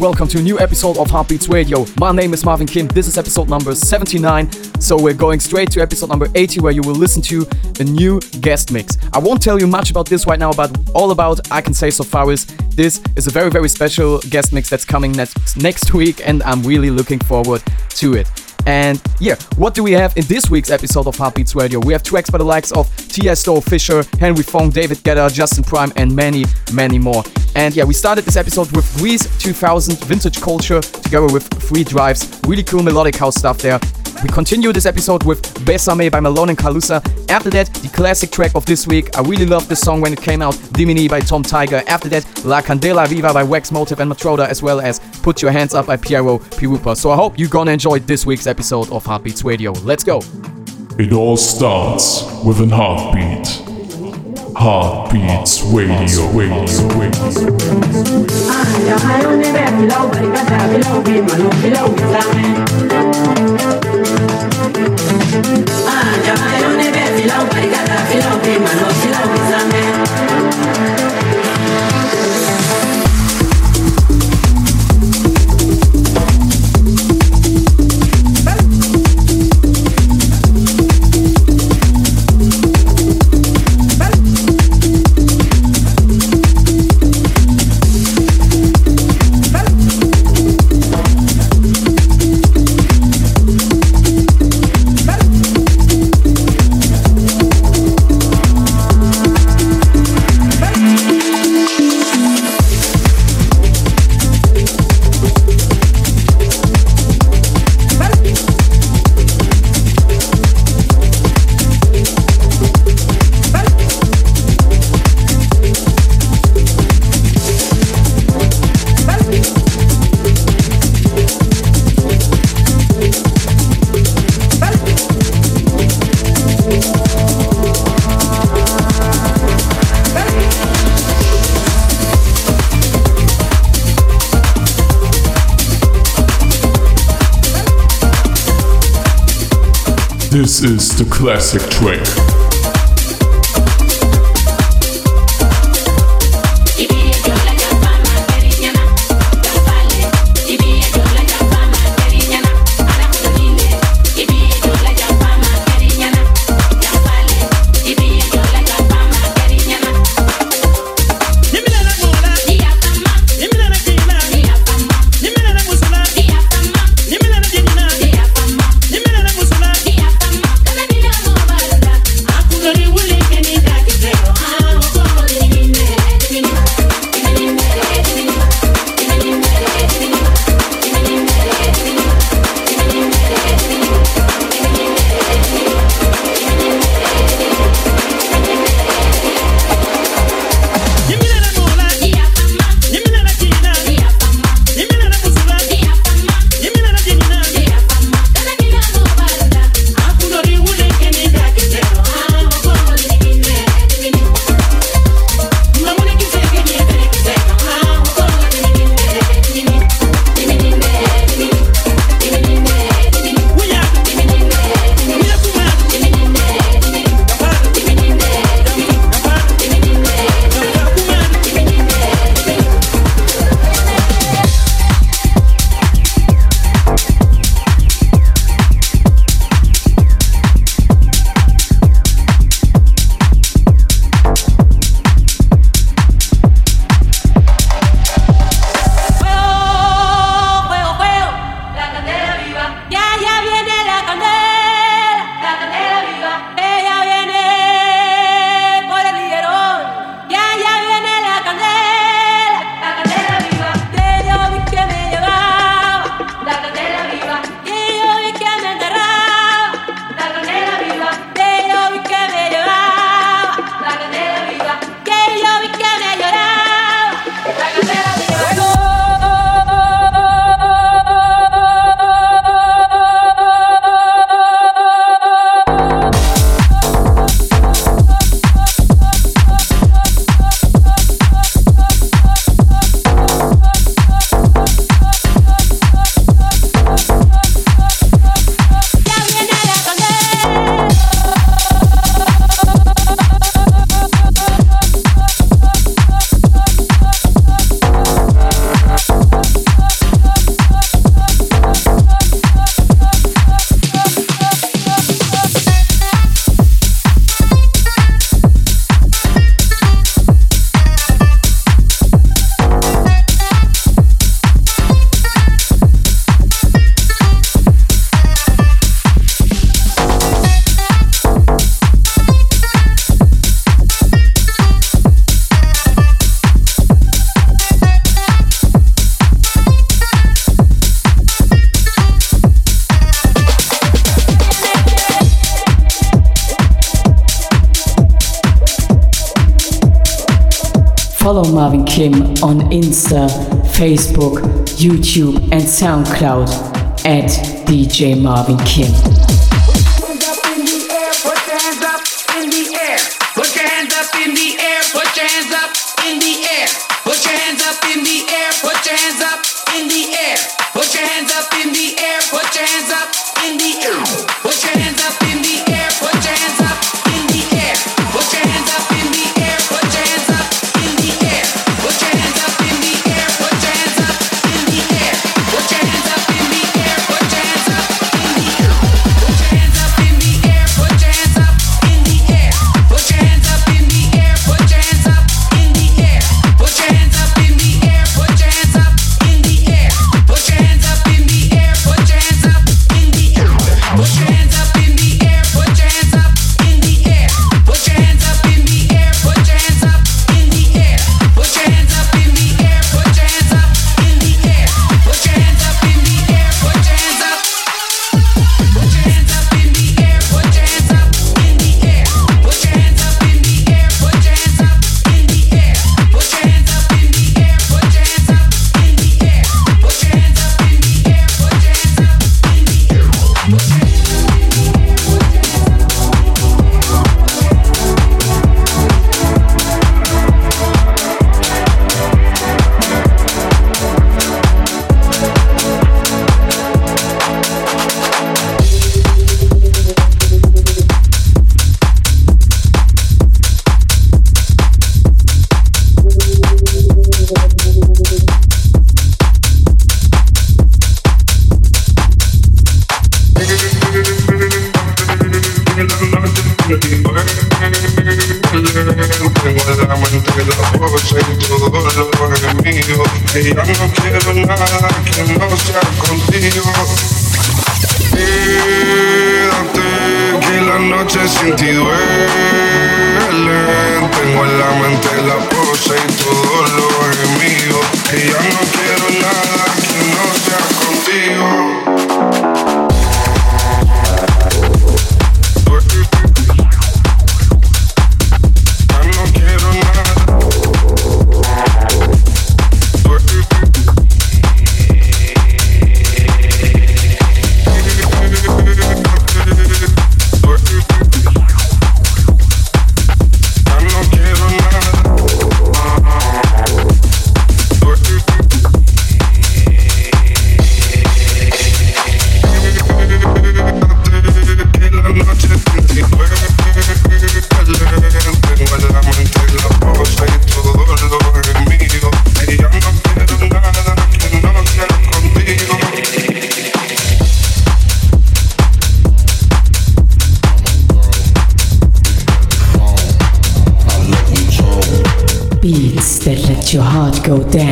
Welcome to a new episode of Heartbeats Radio. My name is Marvin Kim. This is episode number 79. So we're going straight to episode number 80 where you will listen to a new guest mix. I won't tell you much about this right now, but all about I can say so far is this is a very very special guest mix that's coming next next week and I'm really looking forward to it. And yeah, what do we have in this week's episode of Heartbeats Radio? We have tracks by the likes of Tiesto, Fisher, Henry Fong, David Guetta, Justin Prime, and many, many more. And yeah, we started this episode with Grease 2000 Vintage Culture together with Free Drives. Really cool melodic house stuff there. We continue this episode with Besame by Malone and Calusa. After that, the classic track of this week. I really loved this song when it came out. Dimini by Tom Tiger. After that, La Candela Viva by Wax Motif and Matroda, as well as Put Your Hands Up by Piero Pirupa. So I hope you're gonna enjoy this week's episode of Heartbeats Radio. Let's go. It all starts with an heartbeat. Heartbeats Radio. Radio. Radio. This is the classic train. Facebook, YouTube, and SoundCloud at DJ Marvin Kim.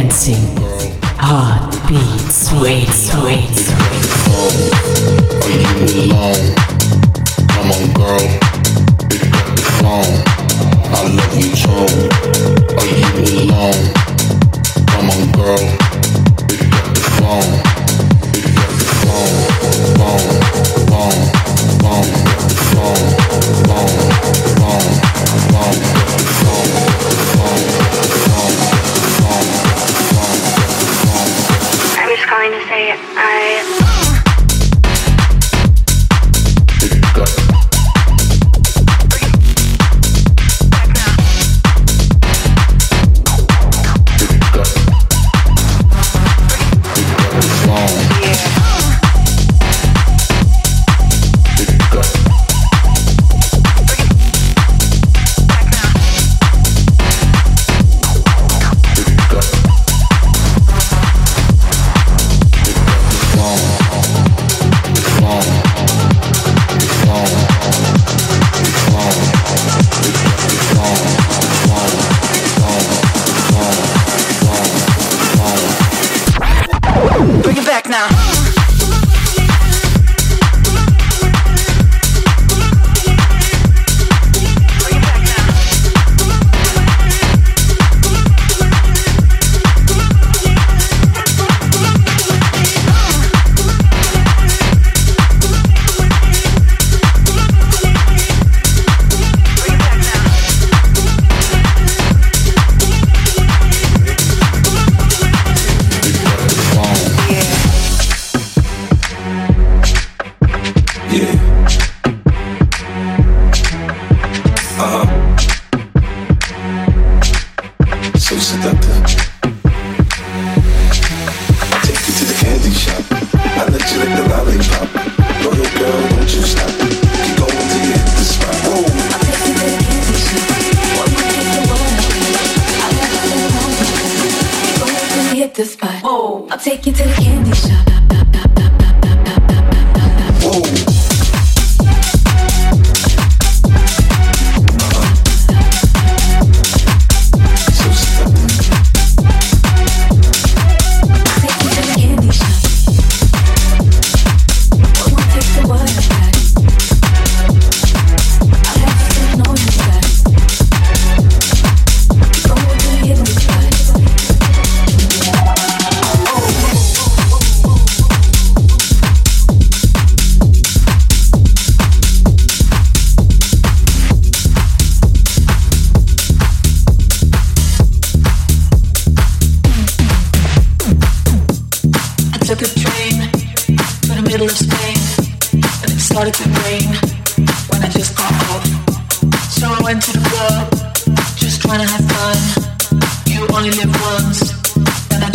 Dancing.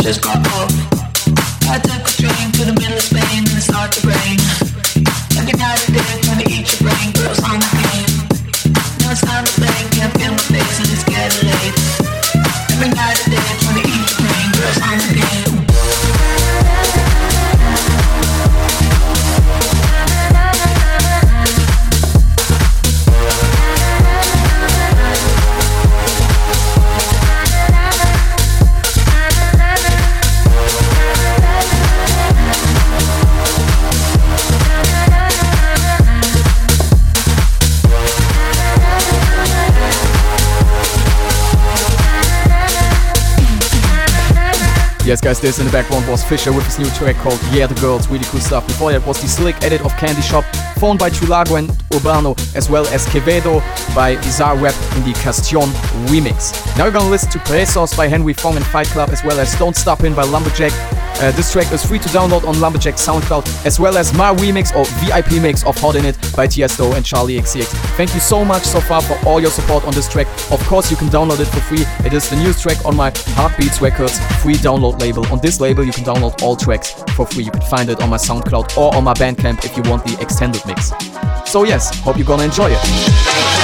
just go. This in the background was Fisher with his new track called Yeah the Girls, really cool stuff. Before that was the slick edit of Candy Shop, phoned by Chulago and Urbano, as well as Quevedo by Bizarrap in the Castion remix. Now we're gonna listen to Presos by Henry Fong and Fight Clvb, as well as Don't Stop In by Lumberjack. Uh, this track is free to download on Lumberjack SoundCloud, as well as my remix or VIP mix of Hot In It by Tiesto and Charli XCX. Thank you so much so far for all your support on this track. Of course, you can download it for free. It is the newest track on my Heartbeats Records free download label. On this label, you can download all tracks for free. You can find it on my SoundCloud or on my Bandcamp if you want the extended mix. So, yes, hope you're gonna enjoy it.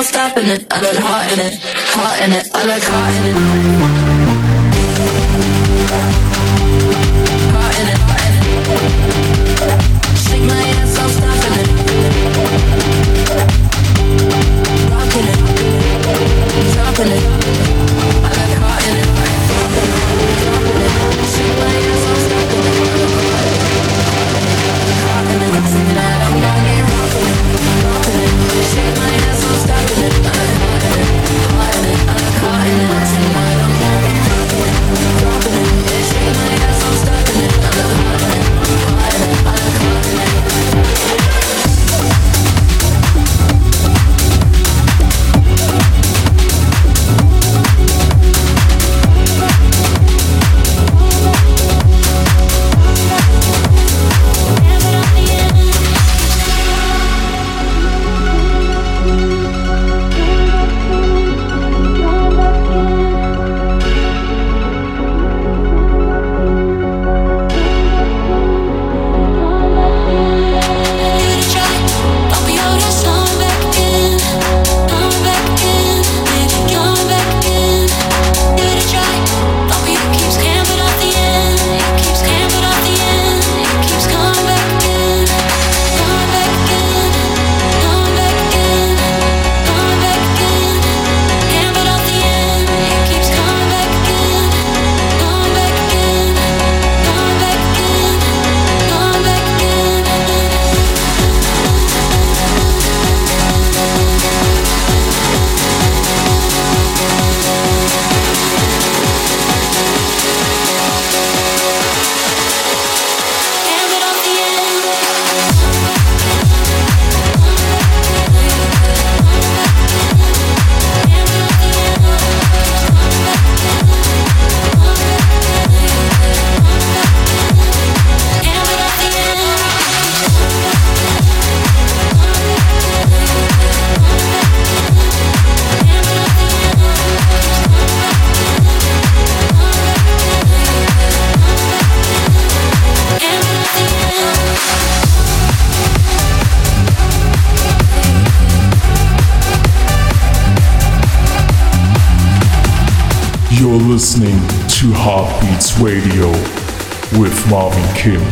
no stopping it. I like heart in it, heart in it, I like heart in it. Radio with Marvin Kim.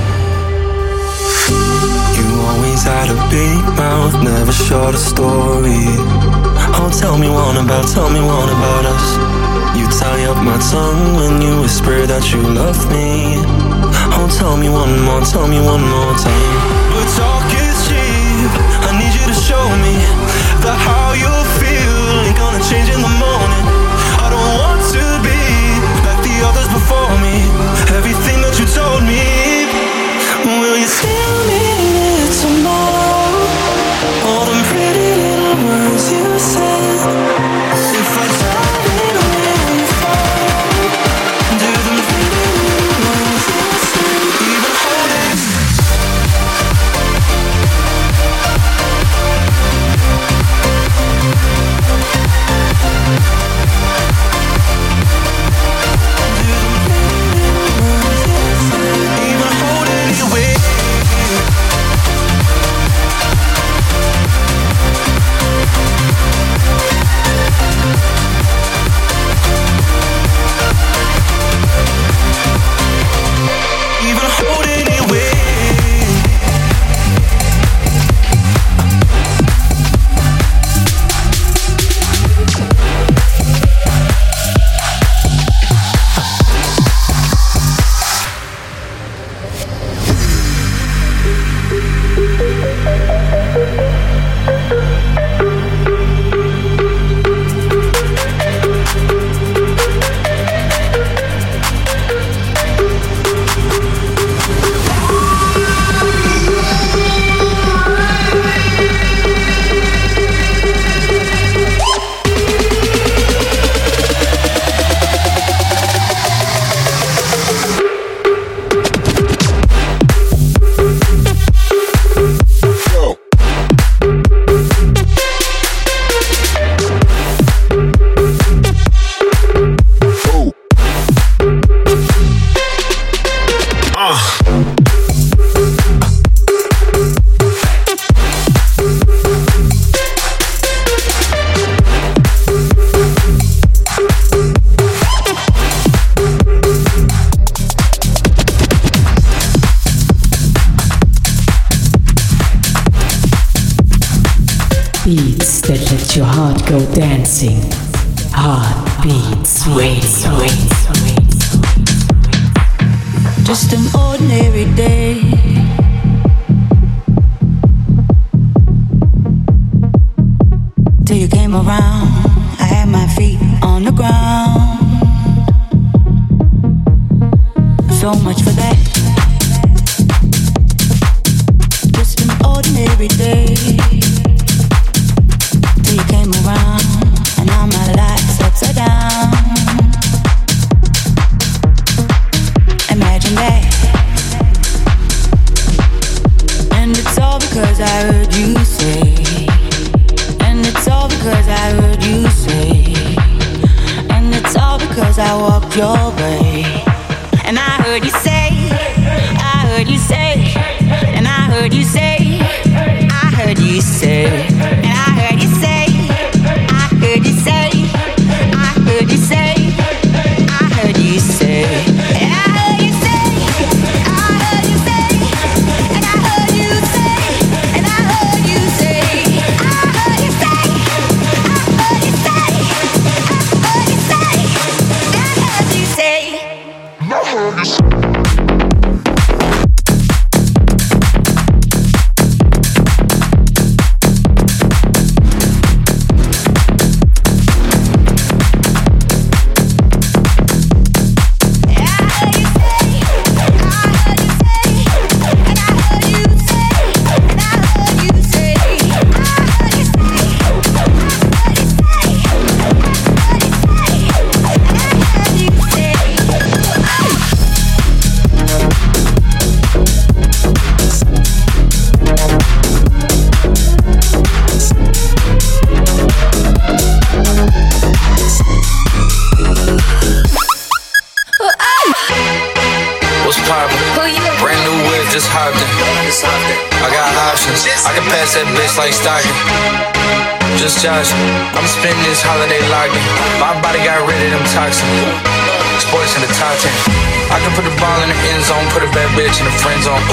The friend zone.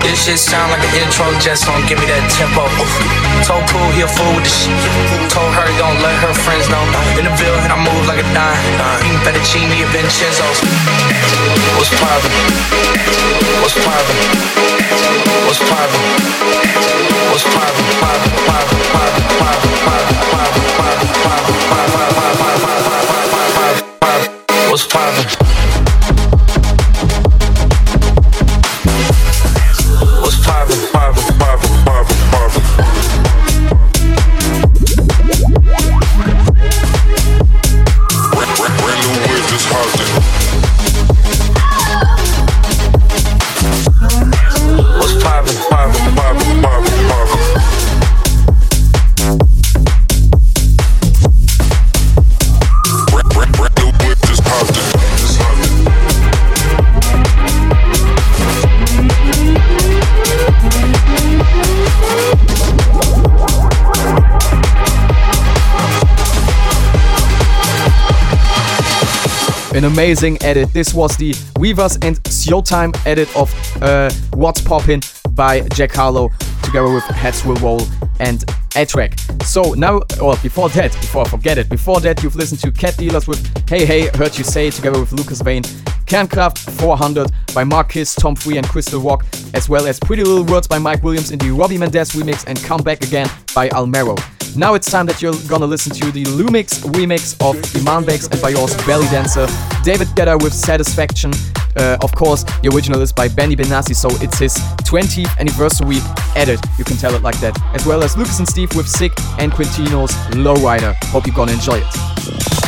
This shit sound like an intro just don't give me that tempo. Told Pooh he a fool with the shit. Told her don't let her friends know. In the Ville, and I move like a dime. Eating fettuccine at Vincenzo's. What's poppin'? What's poppin'? What's poppin'? What's poppin'? Poppin', poppin', poppin', poppin', poppin', poppin', poppin', poppin', poppin', poppin', poppin', An amazing edit. This was the Weavers and Showtime edit of uh, What's Poppin' by Jack Harlow together with Heads Will Roll and A-Trak. So now, or before that, before I forget it, before that you've listened to Cat Dealers with Hey Hey, Heard You Say together with Lucas Vane, Kernkraft 400 by Marcus, Tom Free and Crystal Rock, as well as Pretty Little Words by Mike Williams in the Robbie Mendez remix and Come Back Again by Almero. Now it's time that you're gonna listen to the Lumix remix of Imanbek's and BYOR's Belly Dancer, David Guetta with Satisfaction. Uh, of course, the original is by Benny Benassi, so it's his 20th anniversary edit, you can tell it like that. As well as Lucas and Steve with Sick and Quintino's Lowrider. Hope you're gonna enjoy it.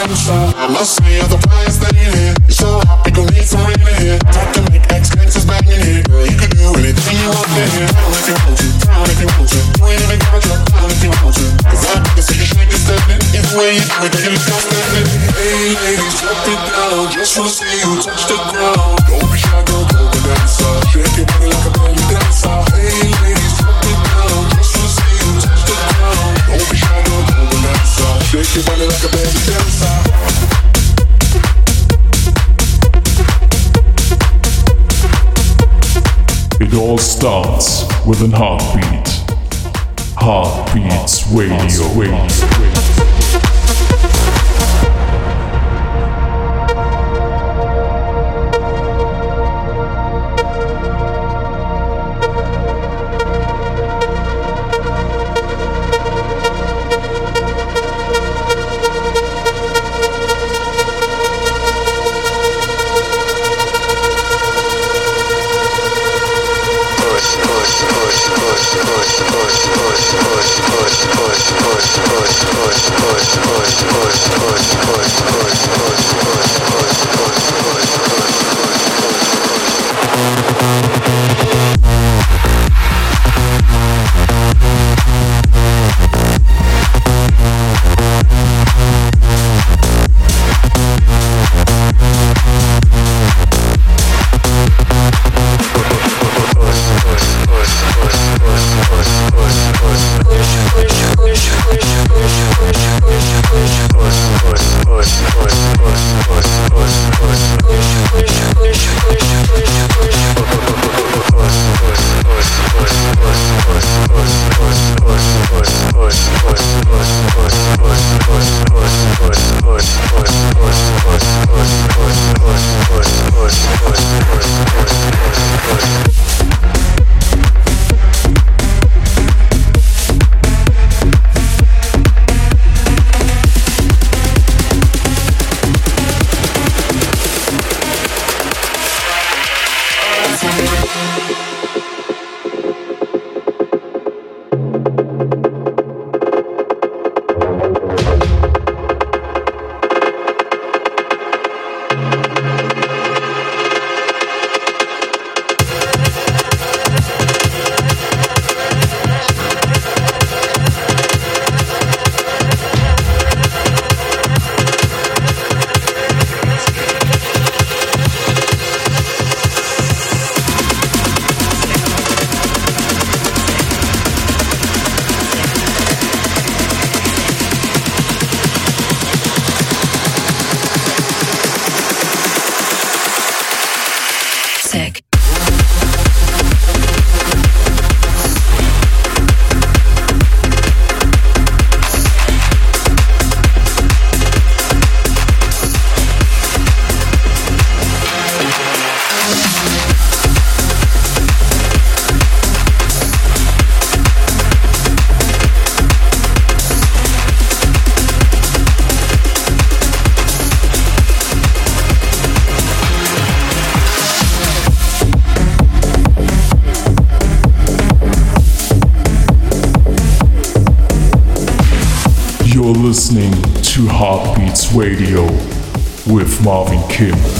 I must say you're the flyest thing in here. You're so hot, we gon' need some in here. Here. Girl, you can do anything you want here. With an heartbeat. Heartbeats Radio. Radio. Radio with Marvin Kim.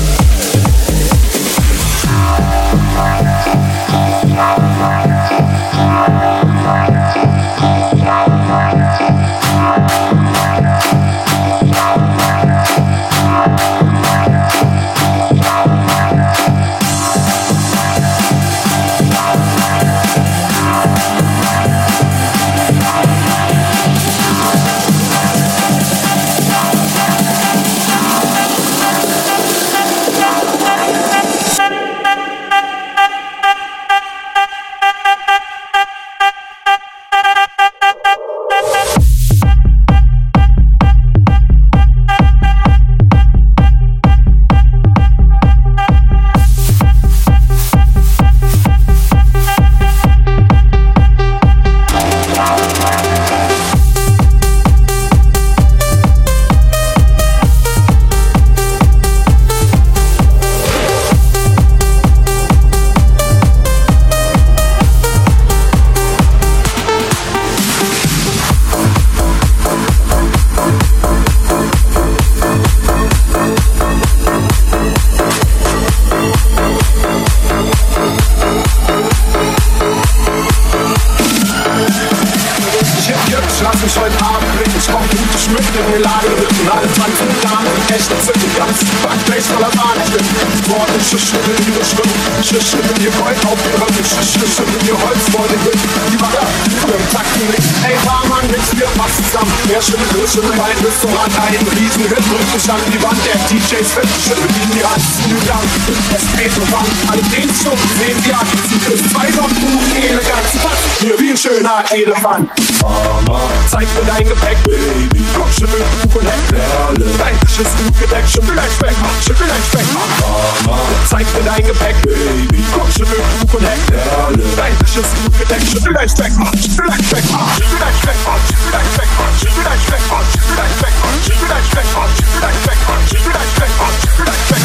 Dein Gepäck, Baby. Komm, Schimmel, Buch und Heck, Perle. Dein Tisch ist gut gedeckt, Schimmel, ein Speck, Schimmel, ein Speck, Schimmel, ein Speck, Schimmel, ein Speck, Schimmel, ein Speck, Schimmel, ein Speck, Schimmel, ein Speck, Schimmel, ein Speck, Schimmel, ein Speck, Schimmel, ein Speck, Schimmel, ein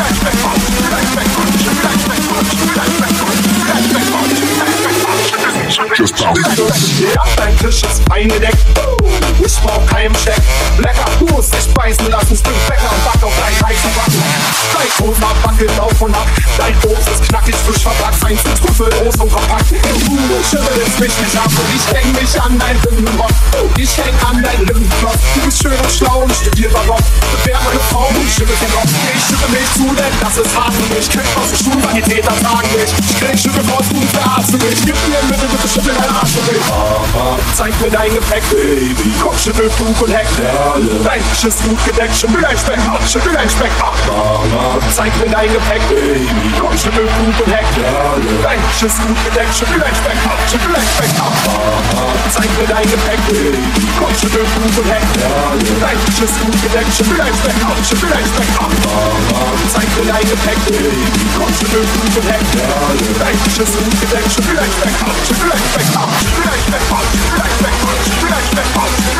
Speck, Schimmel, ein Speck, Schimmel, ein Speck, Schimmel, ein Speck, Schimmel, ein Speck, Just bounce. dein Tisch ist eingedeckt. Ich brauch keinen Scheck. Lecker, du musst dich beißen lassen. Stück Bäcker und back auf deinen heißen Backen. Dein Toast wackelt auf und ab. Dein Obst ist knackig, frisch verpackt. Fein Zitrusel, groß und kompakt. Du schüttelst mich nicht ab und ich häng mich an dein Rindenrock. Ich häng an dein Rindenknopf. Du bist schön und schlau und studiert Barock. Wer meine Frau und schüttelt den Kopf. Ich schüttel mich zu, denn das ist hart für mich. Krieg aus dem Stuhl, weil die Täter tragen mich. Ich krieg Schüttel raus, du verarzt mich. Gib mir bitte, bitte schüttel deinen Arsch für mich. Zeig mir dein Gepäck, Baby. Kurschen, Ölflug und Hecklerle. Dein Schiss gut gedeckt, schön Speck ab, schön Speck ab. Zeig mir dein Gepäck, Baby. Kurschen, Ölflug und Hecklerle. Dein Schiss gut gedeckt, schön Speck ab, schön Speck ab. Zeig mir dein Gepäck, Baby. Kurschen, Ölflug und Hecklerle. Dein Schiss gut gedeckt, schön Speck ab, schön Speck ab. Zeig mir dein Gepäck, Baby. Kurschen, Ölflug und Hecklerle. Dein Schiss gut gedeckt, schön Speck ab, schön Speck ab. Schön Speck ab, schön Speck ab, schön Speck Speck ab.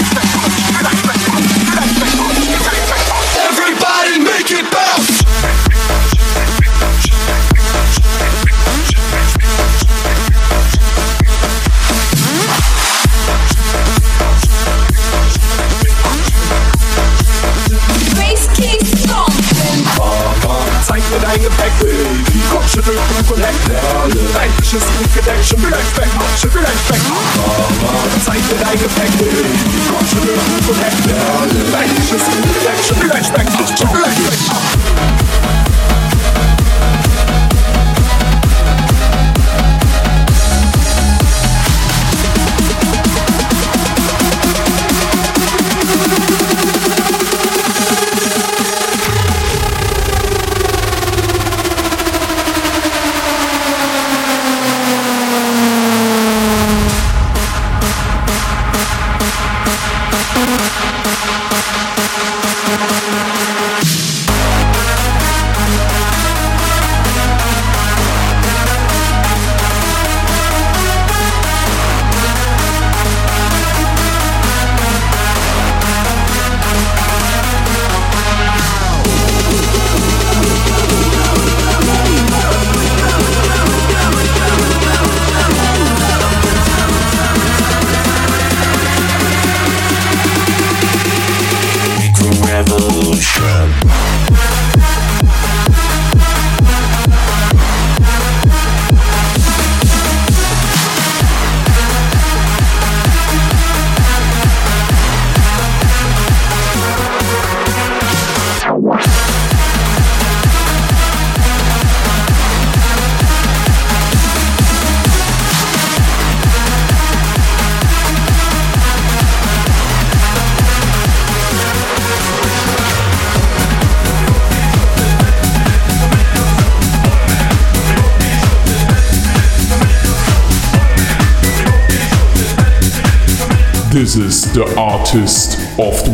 hängen weg Baby, komm schon irgendwann und leck Lerne dein Tisch ist gut gedeckt Schon vielleicht weg, mach schon vielleicht weg Mama, zeig mir dein Gepäck Baby, komm schon irgendwann und leck Lerne dein Tisch ist gut gedeckt Schon vielleicht weg, mach schon vielleicht weg artist of the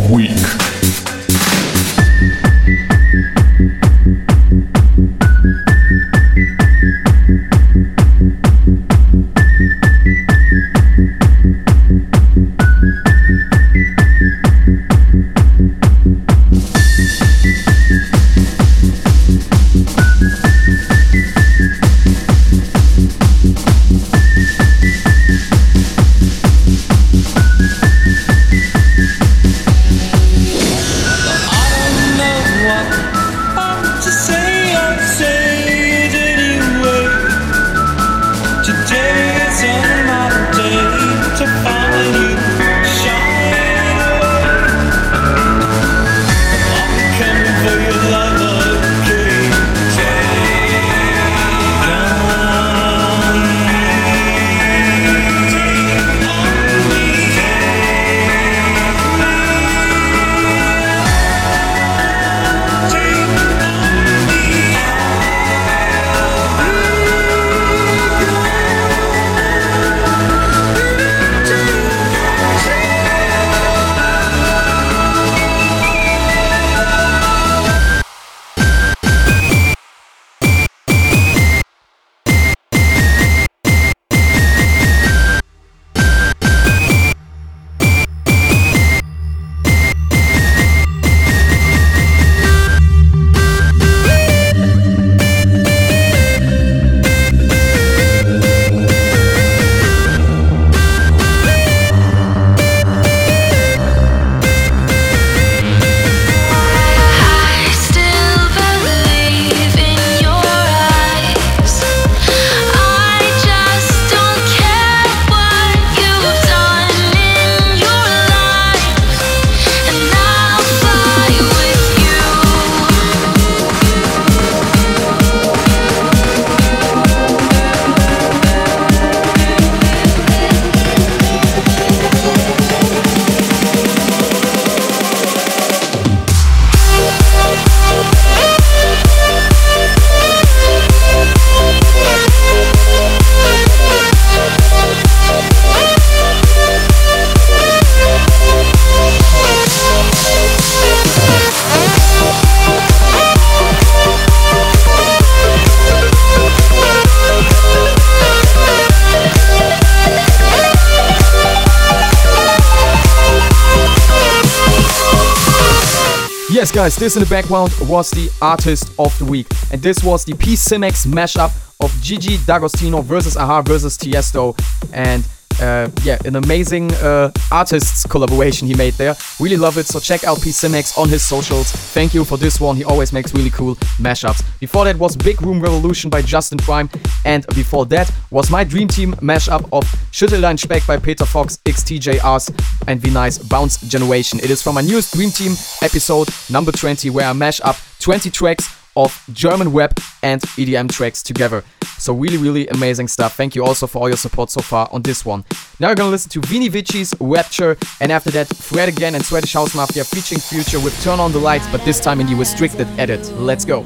guys, this in the background was the artist of the week. And this was the P Simex mashup of Gigi D'Agostino versus a-ha versus Tiesto. And uh, yeah, an amazing uh, artists collaboration he made there. Really love it. So check out P Simex on his socials. Thank you for this one. He always makes really cool mashups. Before that was Big Room Revolution by Justin Prime, and before that was my Dream Team mashup of Schütteldein Speck by Peter Fox, XTJRs, and V Nice Bounce Generation. It is from my newest Dream Team episode number 20, where I mash up 20 tracks of German web and EDM tracks together. So really, really amazing stuff. Thank you also for all your support so far on this one. Now we're gonna listen to Vini Vici's Rapture, and after that, Fred again and Swedish House Mafia featuring Future with Turn on the Lights, but this time in the restricted edit. Let's go.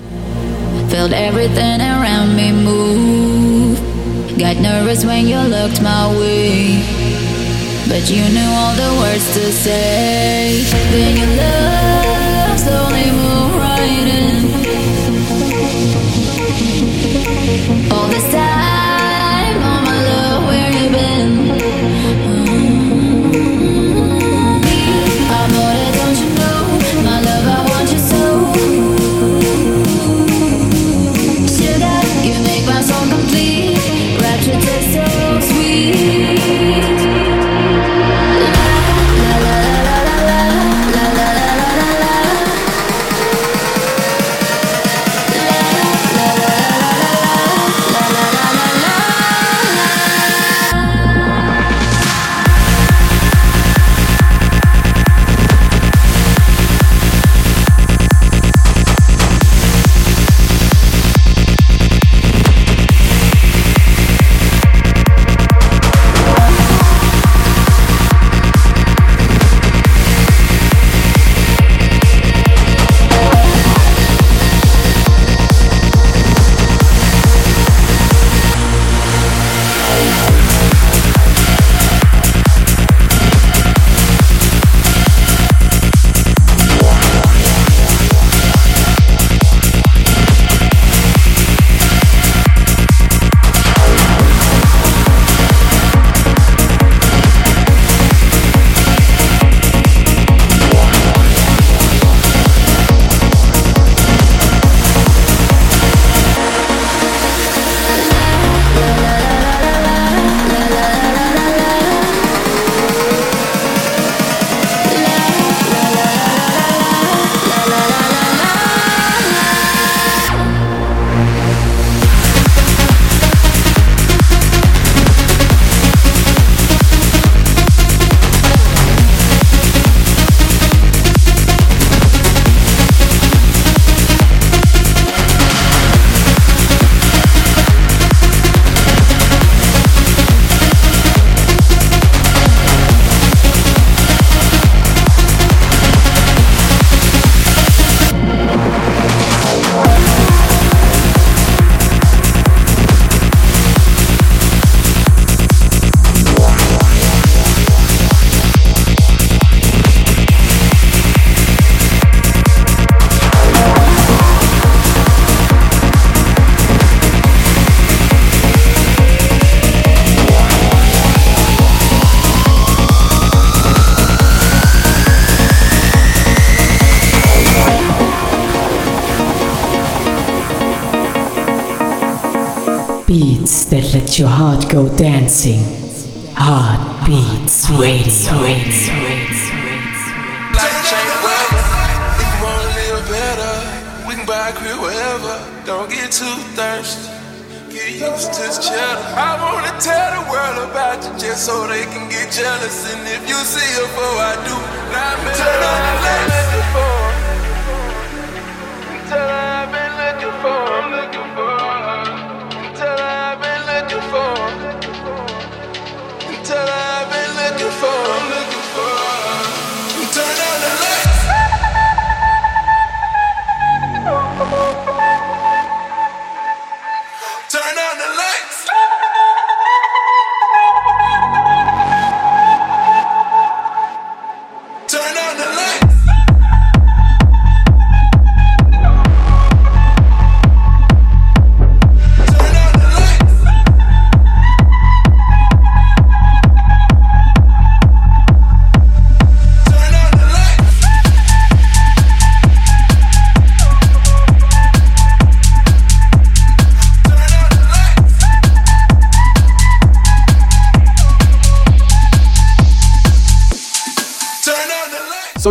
Felt everything around me move. Got nervous when you looked my way. But you knew all the words to say. Then your love slowly right. Let your heart go dancing. Heartbeats radio. Life change forever. If you wanna live better, we can buy a crib wherever. Don't get too thirsty. Get used to this cheddar. I wanna tell the world about you just so they can get jealous. And if you see her before I do, now I'm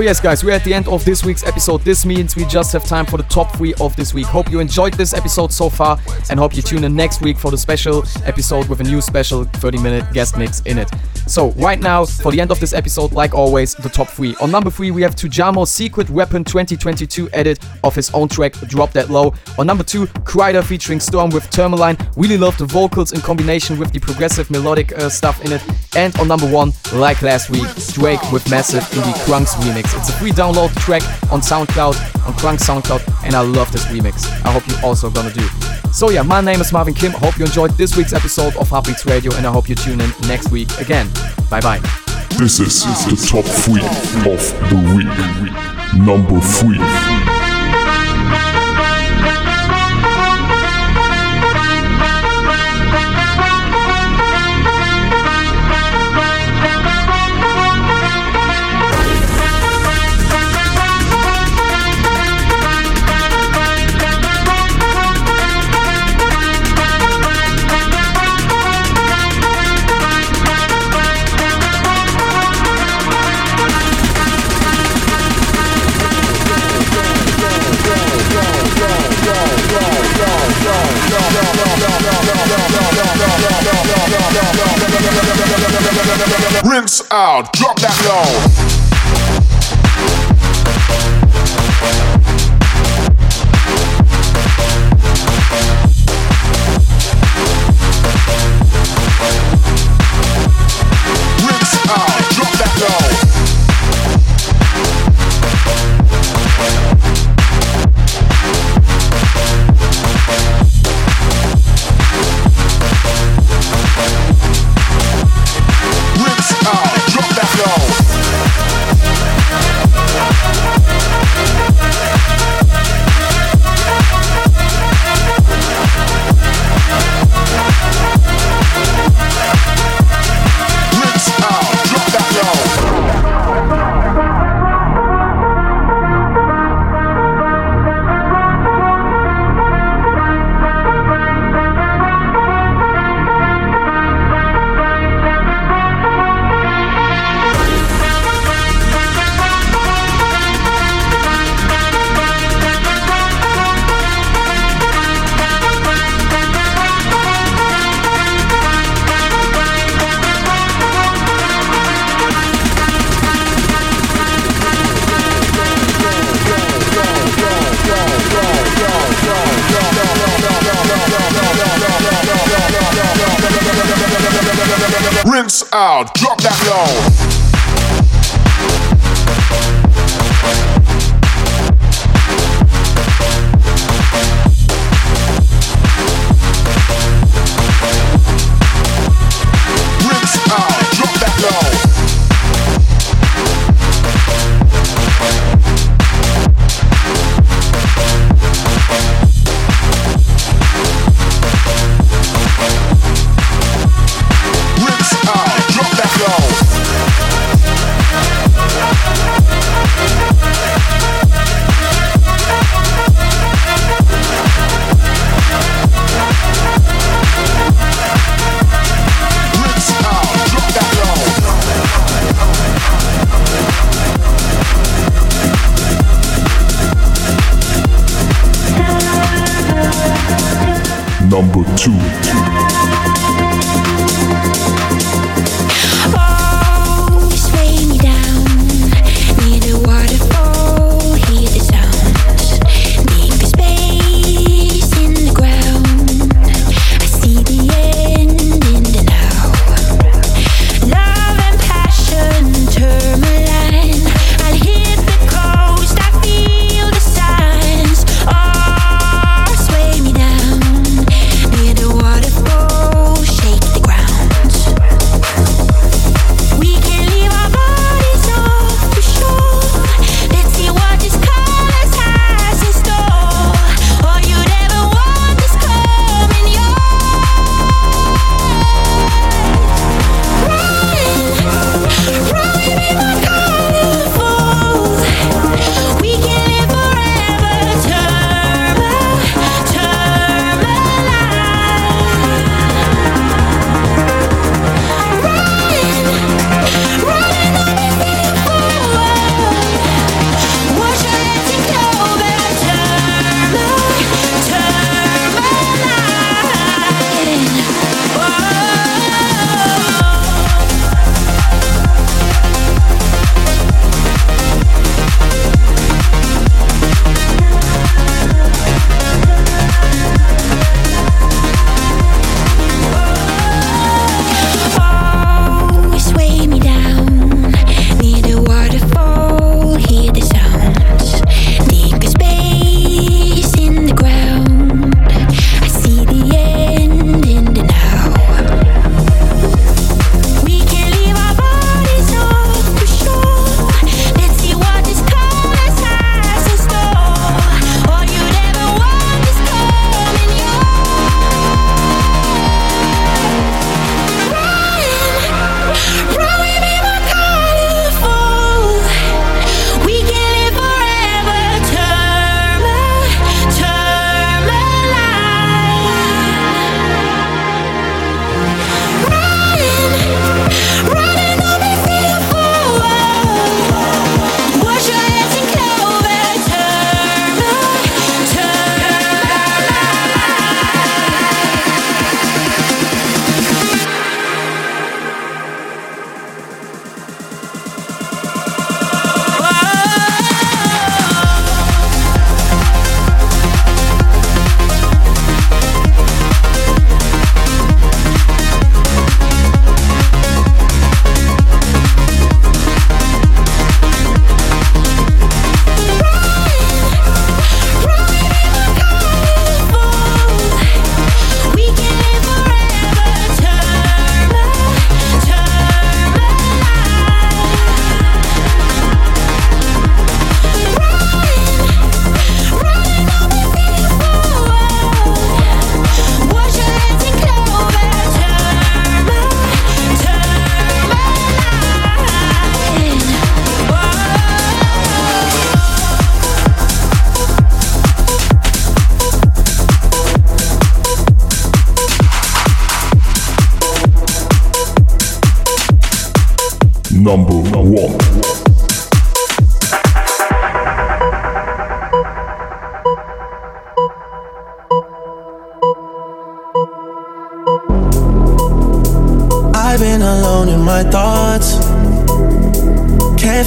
So yes, guys, we're at the end of this week's episode. This means we just have time for the top three of this week. Hope you enjoyed this episode so far, and hope you tune in next week for the special episode with a new special 30-minute guest mix in it. So right now, for the end of this episode, like always, the top three. On number three, we have Tujamo's Secret Weapon 2022 edit of his own track Drop That Low. On number two, Kryder featuring Storm with Tourmaline. Really love the vocals in combination with the progressive melodic uh, stuff in it. And on number one, like last week, Drake with Massive in the Krunks remix. It's a free download track on SoundCloud, on Krunks SoundCloud, and I love this remix. I hope you also gonna do. So yeah, my name is Marvin Kim. Hope you enjoyed this week's episode of Heartbeats Radio, and I hope you tune in next week again. Bye bye. This is the top three of the week. Number three. Rinse out, drop that low.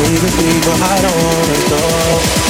I treat the people. I don't wanna go,